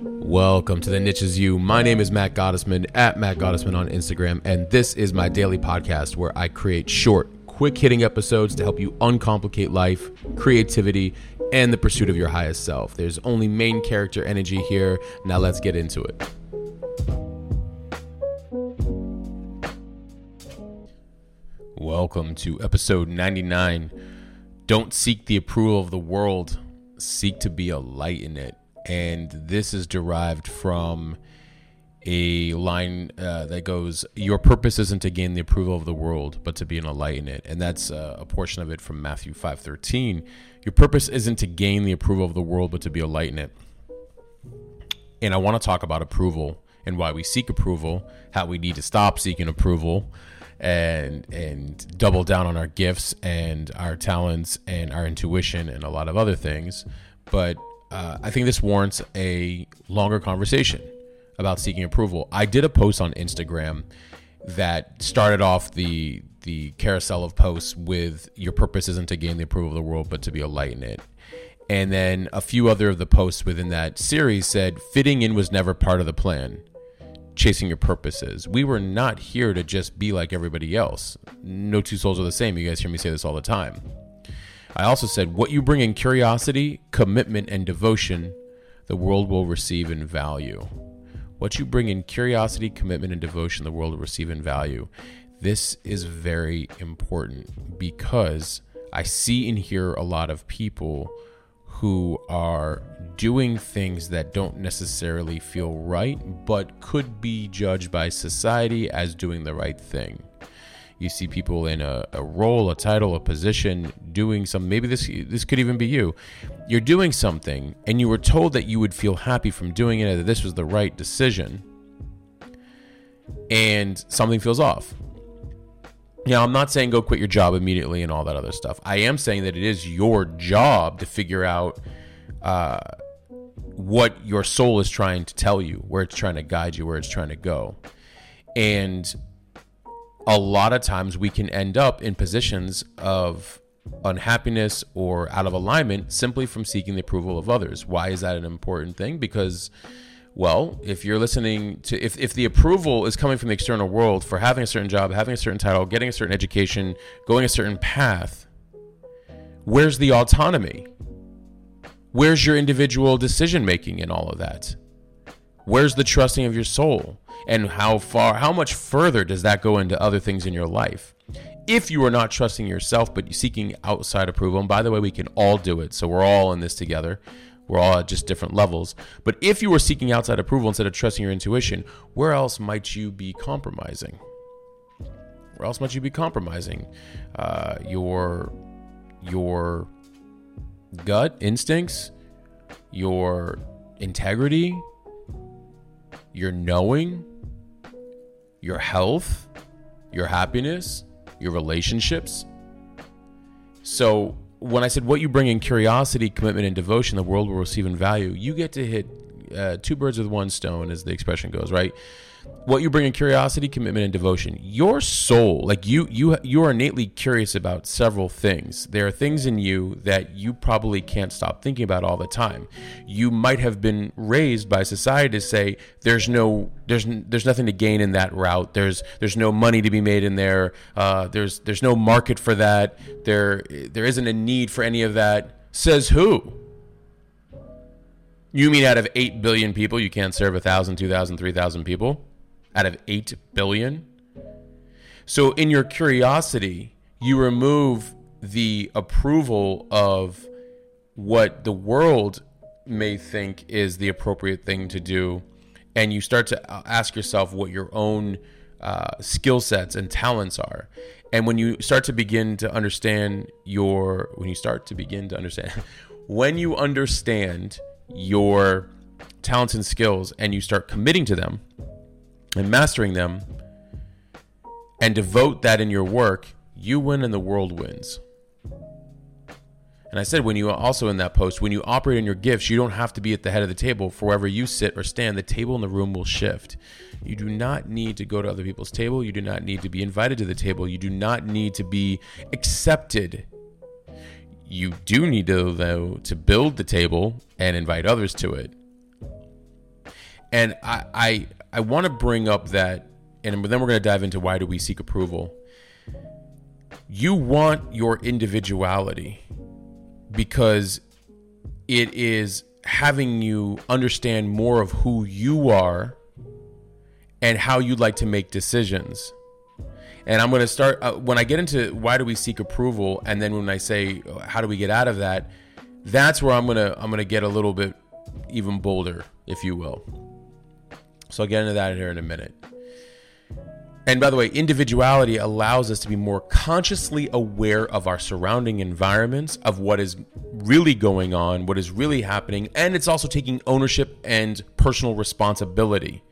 Welcome to the Niche Is You. My name is Matt Gottesman at Matt Gottesman on Instagram, and this is my daily podcast where I create short, quick hitting episodes to help you uncomplicate life, creativity, and the pursuit of your highest self. There's only main character energy here. Now let's get into it. Welcome to episode 99. Don't seek the approval of the world, seek to be a light in it. And this is derived from a line uh, that goes, Your purpose isn't to gain the approval of the world, but to be a light in it. And that's uh, a portion of it from Matthew 5.13. Your purpose isn't to gain the approval of the world, but to be a light in it. And I want to talk about approval and why we seek approval, how we need to stop seeking approval, and and double down on our gifts and our talents and our intuition and a lot of other things. But uh, I think this warrants a longer conversation about seeking approval. I did a post on Instagram that started off the the carousel of posts with your purpose isn't to gain the approval of the world, but to be a light in it. And then a few other of the posts within that series said fitting in was never part of the plan chasing your purposes. We were not here to just be like everybody else. No two souls are the same. You guys hear me say this all the time. I also said, what you bring in curiosity, commitment, and devotion, the world will receive in value. What you bring in curiosity, commitment, and devotion, the world will receive in value. This is very important because I see and hear a lot of people who are doing things that don't necessarily feel right, but could be judged by society as doing the right thing. You see people in a, a role, a title, a position doing some. Maybe this this could even be you. You're doing something, and you were told that you would feel happy from doing it, that this was the right decision, and something feels off now, I'm not saying go quit your job immediately and all that other stuff. I am saying that it is your job to figure out uh, what your soul is trying to tell you, where it's trying to guide you, where it's trying to go. And a lot of times we can end up in positions of unhappiness or out of alignment simply from seeking the approval of others. Why is that an important thing? Because well, if you're listening to, if, if the approval is coming from the external world for having a certain job, having a certain title, getting a certain education, going a certain path, where's the autonomy? Where's your individual decision making in all of that? Where's the trusting of your soul? And how far, how much further does that go into other things in your life? If you are not trusting yourself, but seeking outside approval, and by the way, we can all do it. So we're all in this together. We're all at just different levels. But if you were seeking outside approval instead of trusting your intuition, where else might you be compromising? Where else might you be compromising? Uh, your your gut instincts, your integrity, your knowing, your health, your happiness, your relationships. So when I said what you bring in curiosity, commitment, and devotion, the world will receive in value, you get to hit uh, two birds with one stone, as the expression goes, right? What you bring in curiosity commitment and devotion. Your soul like you you you are innately curious about several things. There are things in you that you probably can't stop thinking about all the time. You might have been raised by society to say there's no there's there's nothing to gain in that route. There's there's no money to be made in there. Uh, there's there's no market for that. There there isn't a need for any of that. Says who? You mean out of 8 billion people you can't serve 1000 2000 3000 people out of 8 billion. So, in your curiosity, you remove the approval of what the world may think is the appropriate thing to do, and you start to ask yourself what your own uh, skill sets and talents are. And when you start to begin to understand your, when you start to begin to understand, when you understand your talents and skills and you start committing to them, and mastering them and devote that in your work, you win and the world wins. And I said, when you also in that post, when you operate in your gifts, you don't have to be at the head of the table. For wherever you sit or stand, the table in the room will shift. You do not need to go to other people's table. You do not need to be invited to the table. You do not need to be accepted. You do need to, though, to build the table and invite others to it. And I I, I want to bring up that, and then we're going to dive into why do we seek approval. You want your individuality because it is having you understand more of who you are and how you'd like to make decisions. And I'm going to start uh, when I get into why do we seek approval, and then when I say how do we get out of that, that's where I'm gonna I'm gonna get a little bit even bolder, if you will. So I'll get into that here in a minute. And by the way, individuality allows us to be more consciously aware of our surrounding environments, of what is really going on, what is really happening, and it's also taking ownership and personal responsibility,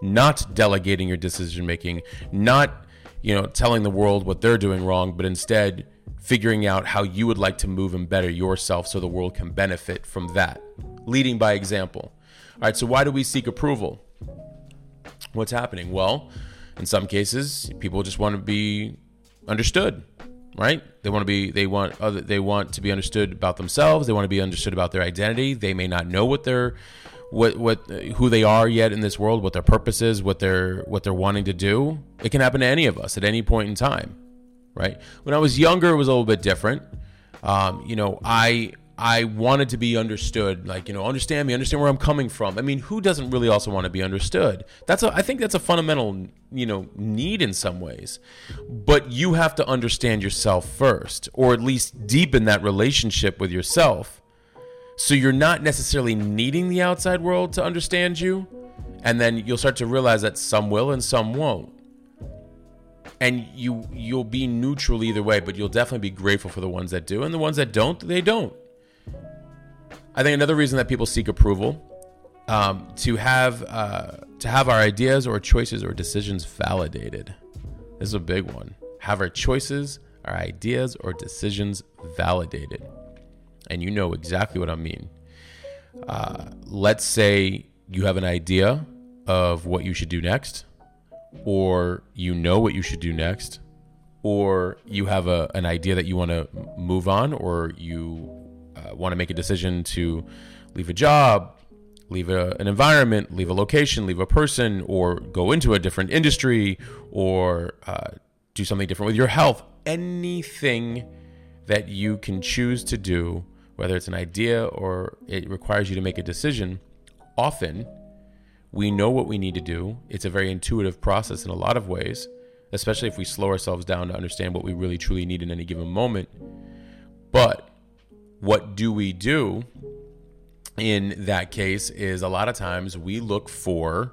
not delegating your decision making, not, you know, telling the world what they're doing wrong, but instead figuring out how you would like to move and better yourself so the world can benefit from that. Leading by example. All right, so why do we seek approval? What's happening? Well, in some cases, people just want to be understood, right? They want to be they want other they want to be understood about themselves. They want to be understood about their identity. They may not know what they're what what who they are yet in this world, what their purpose is, what they're what they're wanting to do. It can happen to any of us at any point in time, right? When I was younger, it was a little bit different. Um, you know, I I wanted to be understood, like you know, understand me, understand where I'm coming from. I mean, who doesn't really also want to be understood? That's a, I think that's a fundamental, you know, need in some ways. But you have to understand yourself first, or at least deepen that relationship with yourself. So you're not necessarily needing the outside world to understand you, and then you'll start to realize that some will and some won't. And you you'll be neutral either way, but you'll definitely be grateful for the ones that do, and the ones that don't, they don't I think another reason that people seek approval um, to have uh, to have our ideas or choices or decisions validated. This is a big one. Have our choices, our ideas or decisions validated, and you know exactly what I mean. Uh, let's say you have an idea of what you should do next, or you know what you should do next, or you have a, an idea that you want to move on, or you uh, want to make a decision to leave a job, leave a, an environment, leave a location, leave a person, or go into a different industry, or uh, do something different with your health, anything that you can choose to do, whether it's an idea or it requires you to make a decision, often we know what we need to do. It's a very intuitive process in a lot of ways, especially if we slow ourselves down to understand what we really truly need in any given moment. But what do we do in that case is a lot of times we look for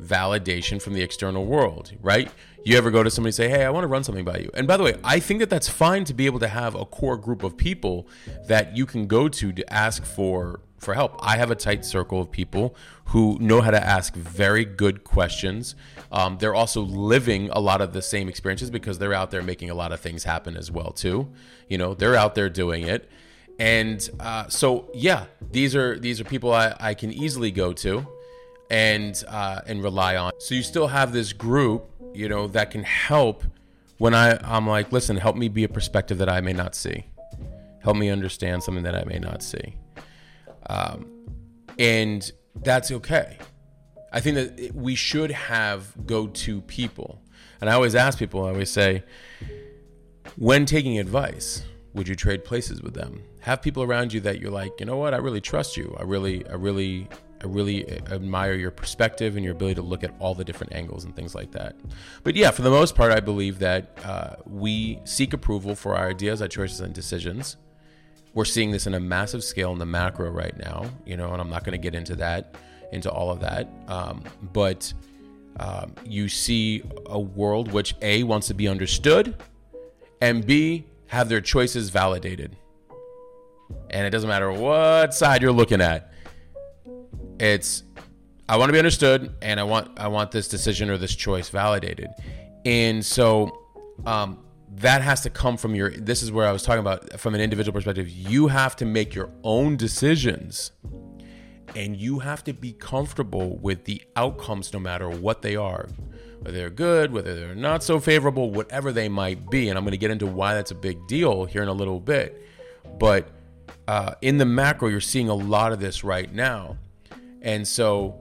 validation from the external world, right? You ever go to somebody and say, "Hey, I want to run something by you." And by the way, I think that that's fine to be able to have a core group of people that you can go to to ask for for help. I have a tight circle of people who know how to ask very good questions. Um, they're also living a lot of the same experiences because they're out there making a lot of things happen as well too. You know, they're out there doing it, and uh, so yeah, these are these are people I, I can easily go to and uh, and rely on. So you still have this group, you know, that can help when I I'm like, listen, help me be a perspective that I may not see, help me understand something that I may not see. Um, and that's okay. I think that we should have go to people. And I always ask people, I always say, when taking advice, would you trade places with them? Have people around you that you're like, you know what, I really trust you. I really, I really, I really admire your perspective and your ability to look at all the different angles and things like that. But yeah, for the most part, I believe that uh, we seek approval for our ideas, our choices, and decisions we're seeing this in a massive scale in the macro right now, you know, and I'm not going to get into that, into all of that. Um, but um, you see a world which A wants to be understood and B have their choices validated. And it doesn't matter what side you're looking at. It's I want to be understood and I want I want this decision or this choice validated. And so um, that has to come from your this is where i was talking about from an individual perspective. You have to make your own decisions and you have to be comfortable with the outcomes no matter what they are. Whether they're good whether they're not so favorable whatever they might be. And i'm going to get into why that's a big deal here in a little bit. But uh, in the macro you're seeing a lot of this right now. And so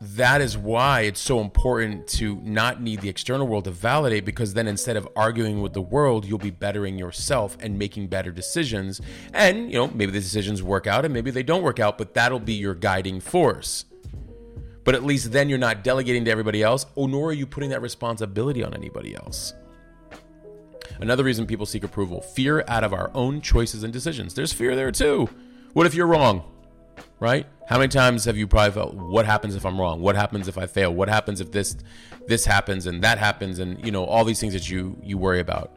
that is why it's so important to not need the external world to validate because then instead of arguing with the world you'll be bettering yourself and making better decisions. And you know maybe the decisions work out and maybe they don't work out but that'll be your guiding force. But at least then you're not delegating to everybody else or nor are you putting that responsibility on anybody else. Another reason people seek approval fear out of our own choices and decisions. There's fear there too. What if you're wrong right? How many times have you probably felt, what happens if I'm wrong? What happens if I fail? What happens if this this happens and that happens and you know all these things that you you worry about.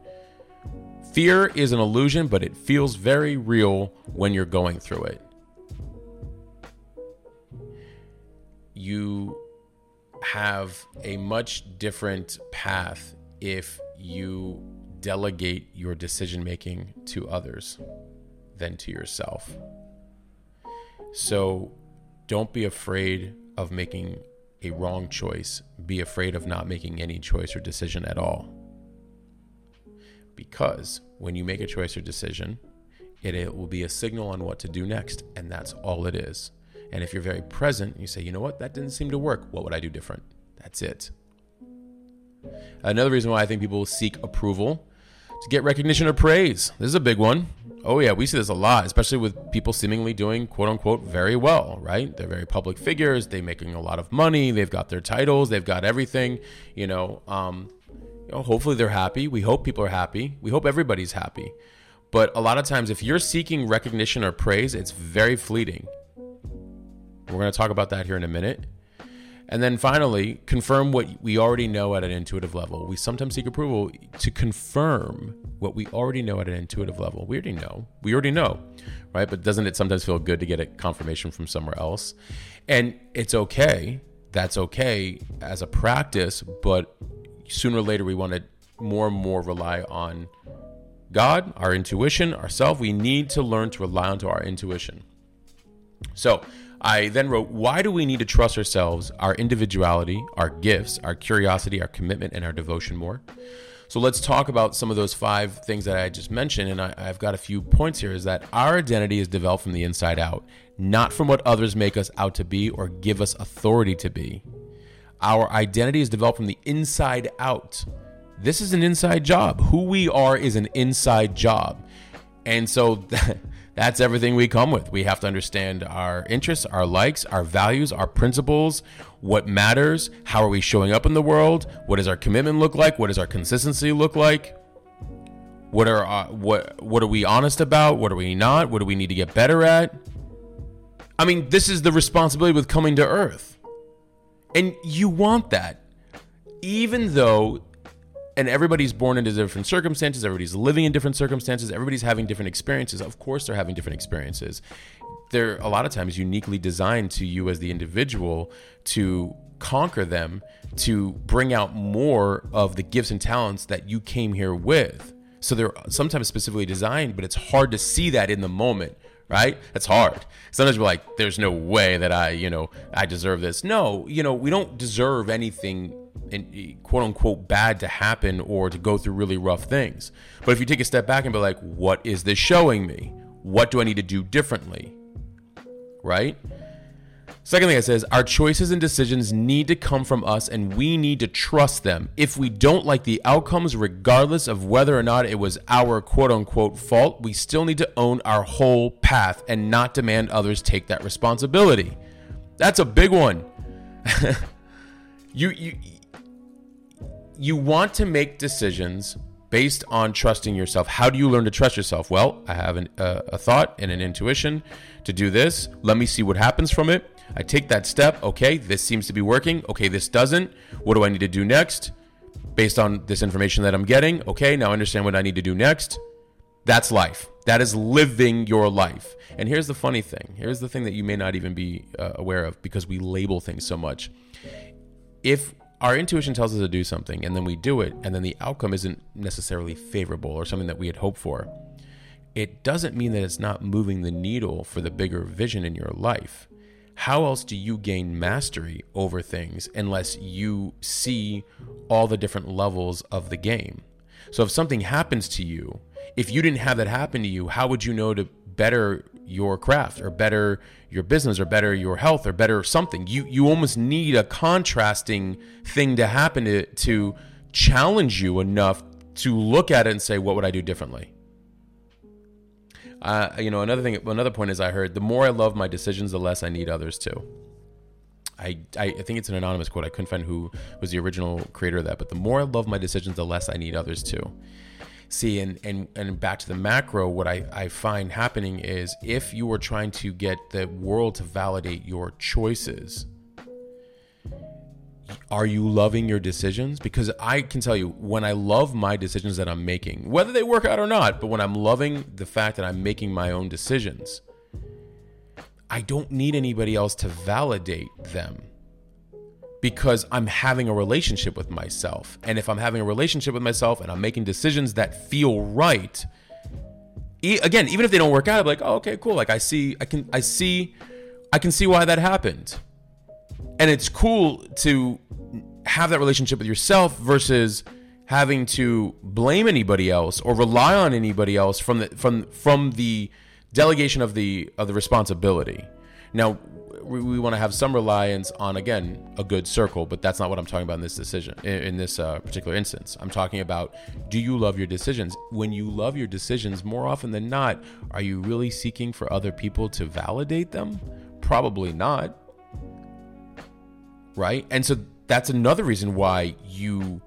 Fear is an illusion, but it feels very real when you're going through it. You have a much different path if you delegate your decision making to others than to yourself. So don't be afraid of making a wrong choice. Be afraid of not making any choice or decision at all. Because when you make a choice or decision, it, it will be a signal on what to do next, and that's all it is. And if you're very present, you say, you know what, that didn't seem to work. What would I do different? That's it. Another reason why I think people seek approval to get recognition or praise. This is a big one. Oh, yeah, we see this a lot, especially with people seemingly doing quote unquote very well, right? They're very public figures. They're making a lot of money. They've got their titles. They've got everything. You know, um, you know, hopefully they're happy. We hope people are happy. We hope everybody's happy. But a lot of times, if you're seeking recognition or praise, it's very fleeting. We're going to talk about that here in a minute. And then finally, confirm what we already know at an intuitive level. We sometimes seek approval to confirm what we already know at an intuitive level. We already know. We already know, right? But doesn't it sometimes feel good to get a confirmation from somewhere else? And it's okay. That's okay as a practice, but sooner or later we want to more and more rely on God, our intuition, ourselves. We need to learn to rely onto our intuition. So, I then wrote, Why do we need to trust ourselves, our individuality, our gifts, our curiosity, our commitment, and our devotion more? So let's talk about some of those five things that I just mentioned. And I, have got a few points here is that our identity is developed from the inside out, not from what others make us out to be or give us authority to be. Our identity is developed from the inside out. This is an inside job. Who we are is an inside job. And so that's everything we come with. We have to understand our interests, our likes, our values, our principles, what matters, how are we showing up in the world, what does our commitment look like, what does our consistency look like? What are uh, what what are we honest about? What are we not? What do we need to get better at? I mean, this is the responsibility with coming to earth. And you want that. Even though and everybody's born into different circumstances everybody's living in different circumstances everybody's having different experiences of course they're having different experiences they're a lot of times uniquely designed to you as the individual to conquer them to bring out more of the gifts and talents that you came here with so they're sometimes specifically designed but it's hard to see that in the moment right? That's hard. Sometimes we're like, there's no way that I, you know, I deserve this. No, you know, we don't deserve anything in, eh, quote unquote bad to happen or to go through really rough things. But if you take a step back and be like, what is this showing me? What do I need to do differently? Right? Second thing it says, our choices and decisions need to come from us and we need to trust them. If we don't like the outcomes, regardless of whether or not it was our quote unquote fault, we still need to own our whole path and not demand others take that responsibility. That's a big one. you, you, you want to make decisions based on trusting yourself. How do you learn to trust yourself? Well, I have an, uh, a thought and an intuition to do this. Let me see what happens from it. I take that step. Okay, this seems to be working. Okay, this doesn't. What do I need to do next? Based on this information that I'm getting. Okay, now I understand what I need to do next. That's life. That is living your life. And here's the funny thing. Here's the thing that you may not even be uh, aware of because we label things so much. If our intuition tells us to do something and then we do it and then the outcome isn't necessarily favorable or something that we had hoped for. It doesn't mean that it's not moving the needle for the bigger vision in your life. How else do you gain mastery over things unless you see all the different levels of the game? So if something happens to you if you didn't have that happen to you how would you know to better your craft or better your business or better your health or better something. You you almost need a contrasting thing to happen to to challenge you enough to look at it and say, what would I do differently? Uh, you know, another thing, another point is I heard the more I love my decisions, the less I need others to. I, I think it's an anonymous quote. I couldn't find who was the original creator of that, but the more I love my decisions, the less I need others to. See, and and and back to the macro, what I, I find happening is if you are trying to get the world to validate your choices, are you loving your decisions? Because I can tell you, when I love my decisions that I'm making, whether they work out or not, but when I'm loving the fact that I'm making my own decisions, I don't need anybody else to validate them because I'm having a relationship with myself. And if I'm having a relationship with myself and I'm making decisions that feel right, e- again, even if they don't work out, I'm like, oh, okay, cool. Like I see, I can, I see, I can see why that happened and it's cool to have that relationship with yourself versus having to blame anybody else or rely on anybody else from the from from the delegation of the of the responsibility. Now, we, we want to have some reliance on again a good circle, but that's not what I'm talking about in this decision in, in this uh, particular instance. I'm talking about do you love your decisions? When you love your decisions, more often than not, are you really seeking for other people to validate them? Probably not right? And so that's another reason why you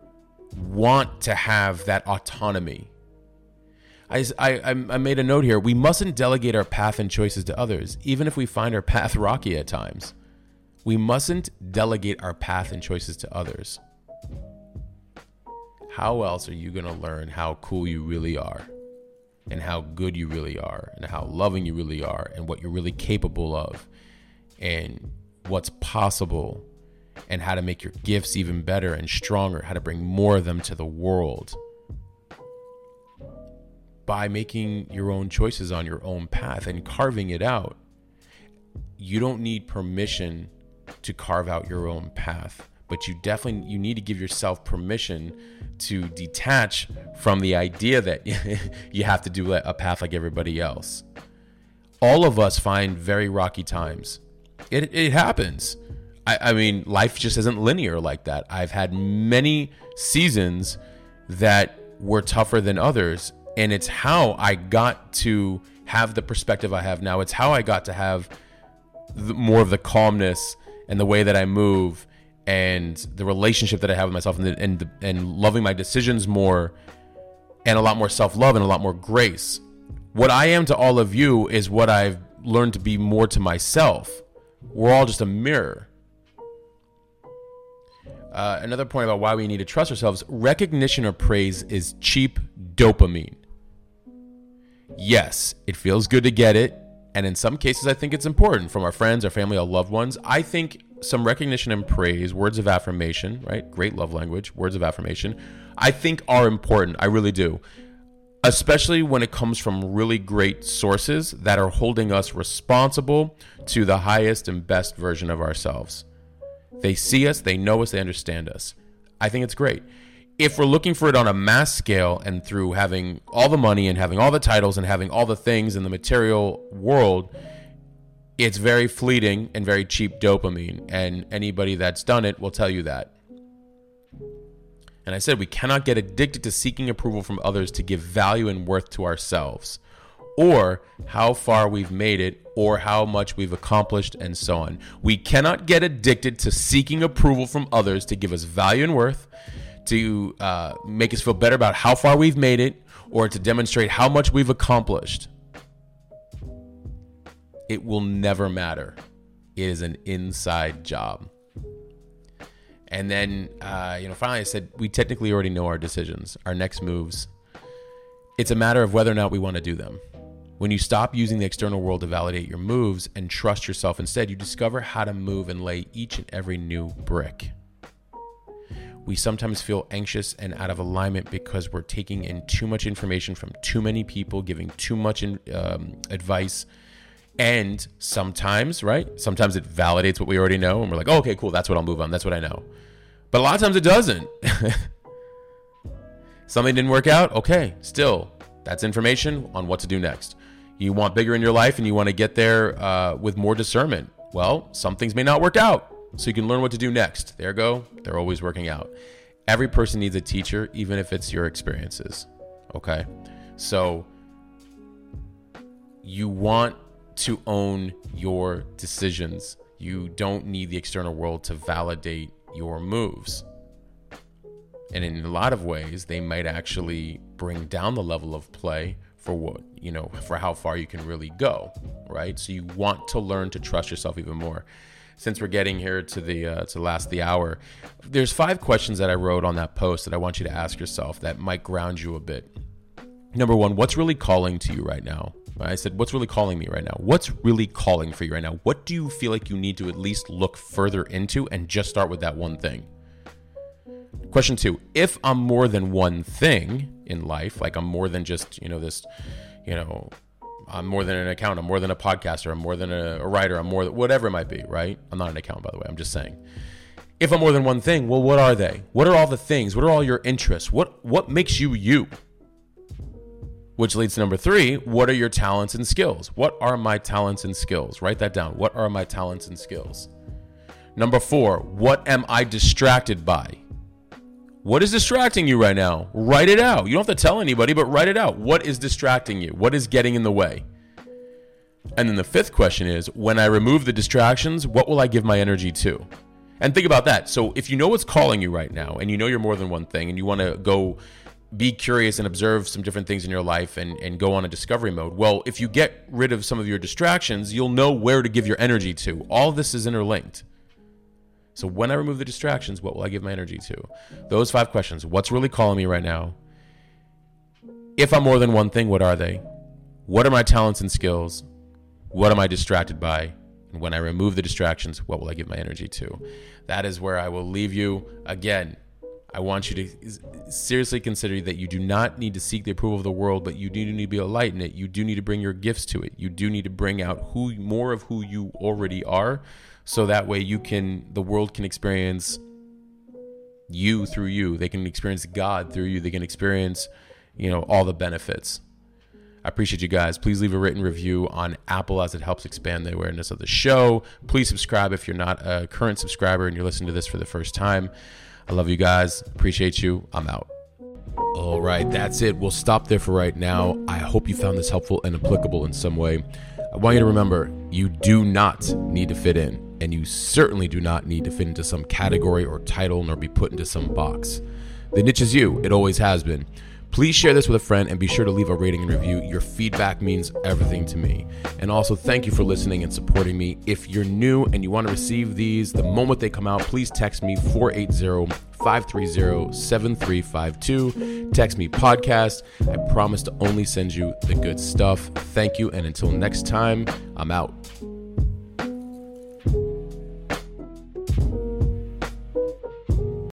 want to have that autonomy. I, I, I made a note here. We mustn't delegate our path and choices to others, even if we find our path rocky at times. We mustn't delegate our path and choices to others. How else are you going to learn how cool you really are, and how good you really are, and how loving you really are, and what you're really capable of, and what's possible and how to make your gifts even better and stronger, how to bring more of them to the world by making your own choices on your own path and carving it out. You don't need permission to carve out your own path, but you definitely you need to give yourself permission to detach from the idea that you have to do a path like everybody else. All of us find very rocky times. It, it happens I, I mean, life just isn't linear like that. I've had many seasons that were tougher than others, and it's how I got to have the perspective I have now. It's how I got to have the, more of the calmness and the way that I move and the relationship that I have with myself and the, and the, and loving my decisions more and a lot more self-love and a lot more grace. What I am to all of you is what I've learned to be more to myself. We're all just a mirror. Uh, another point about why we need to trust ourselves recognition or praise is cheap dopamine. Yes, it feels good to get it. And in some cases, I think it's important from our friends, our family, our loved ones. I think some recognition and praise, words of affirmation, right? Great love language, words of affirmation, I think are important. I really do. Especially when it comes from really great sources that are holding us responsible to the highest and best version of ourselves. They see us, they know us, they understand us. I think it's great. If we're looking for it on a mass scale and through having all the money and having all the titles and having all the things in the material world, it's very fleeting and very cheap dopamine. And anybody that's done it will tell you that. And I said we cannot get addicted to seeking approval from others to give value and worth to ourselves or how far we've made it, or how much we've accomplished, and so on. We cannot get addicted to seeking approval from others to give us value and worth, to uh, make us feel better about how far we've made it, or to demonstrate how much we've accomplished. It will never matter. It is an inside job. And then, uh, you know, finally, I said we technically already know our decisions, our next moves. It's a matter of whether or not we want to do them. When you stop using the external world to validate your moves and trust yourself instead, you discover how to move and lay each and every new brick. We sometimes feel anxious and out of alignment because we're taking in too much information from too many people, giving too much in, um, advice. And sometimes, right? Sometimes it validates what we already know, and we're like, oh, okay, cool, that's what I'll move on. That's what I know. But a lot of times it doesn't. Something didn't work out. Okay, still, that's information on what to do next You want bigger in your life and you want to get there uh, with more discernment. Well, some things may not work out. So you can learn what to do next. There go. They're always working out. Every person needs a teacher, even if it's your experiences. Okay. So you want to own your decisions. You don't need the external world to validate your moves. And in a lot of ways, they might actually bring down the level of play for what, you know, for how far you can really go, right? So you want to learn to trust yourself even more. Since we're getting here to the uh, to last the hour, there's five questions that I wrote on that post that I want you to ask yourself that might ground you a bit. Number one, what's really calling to you right now? I said, What's really calling me right now? What's really calling for you right now? What do you feel like you need to at least look further into and just start with that one thing? Question two If I'm more than one thing in life, like I'm more than just, you know, this, you know, I'm more than an accountant, I'm more than a podcaster, I'm more than a, a writer, I'm more, than whatever it might be, right? I'm not an accountant, by the way, I'm just saying. If I'm more than one thing, well, what are they? What are all the things? What are all your interests? What what makes you you? Which leads to number three what are your talents and skills? What are my talents and skills? Write that down. What are my talents and skills? Number four, what am I distracted by? What is distracting you right now? Write it out. You don't have to tell anybody, but write it out. What is distracting you? What is getting in the way? And then the fifth question is when I remove the distractions, what will I give my energy to? And think about that. So if you know what's calling you right now and you know you're more than one thing and you want to go be curious and observe some different things in your life and, and go on a discovery mode. Well, if you get rid of some of your distractions, you'll know where to give your energy to. All this is interlinked. So when I remove the distractions, what will I give my energy to? Those five questions. What's really calling me right now? If I'm more than one thing, what are they? What are my talents and skills? What am I distracted by? And when I remove the distractions, what will I give my energy to? That is where I will leave you. Again, I want you to seriously consider that you do not need to seek the approval of the world, but you do need to be a light in it. You do need to bring your gifts to it. You do need to bring out who more of who you already are, so that way you can the world can experience you through you. They can experience God through you. They can experience, you know, all the benefits. I appreciate you guys. Please leave a written review on Apple as it helps expand the awareness of the show. Please subscribe if you're not a current subscriber and you're listening to this for the first time. I love you guys. Appreciate you. I'm out. All right, that's it. We'll stop there for right now. I hope you found this helpful and applicable in some way. I want you to remember you do not need to fit in, and you certainly do not need to fit into some category or title nor be put into some box. The niche is you, it always has been. Please share this with a friend and be sure to leave a rating and review. Your feedback means everything to me. And also, thank you for listening and supporting me. If you're new and you want to receive these the moment they come out, please text me 480 530 7352. Text me podcast. I promise to only send you the good stuff. Thank you. And until next time, I'm out.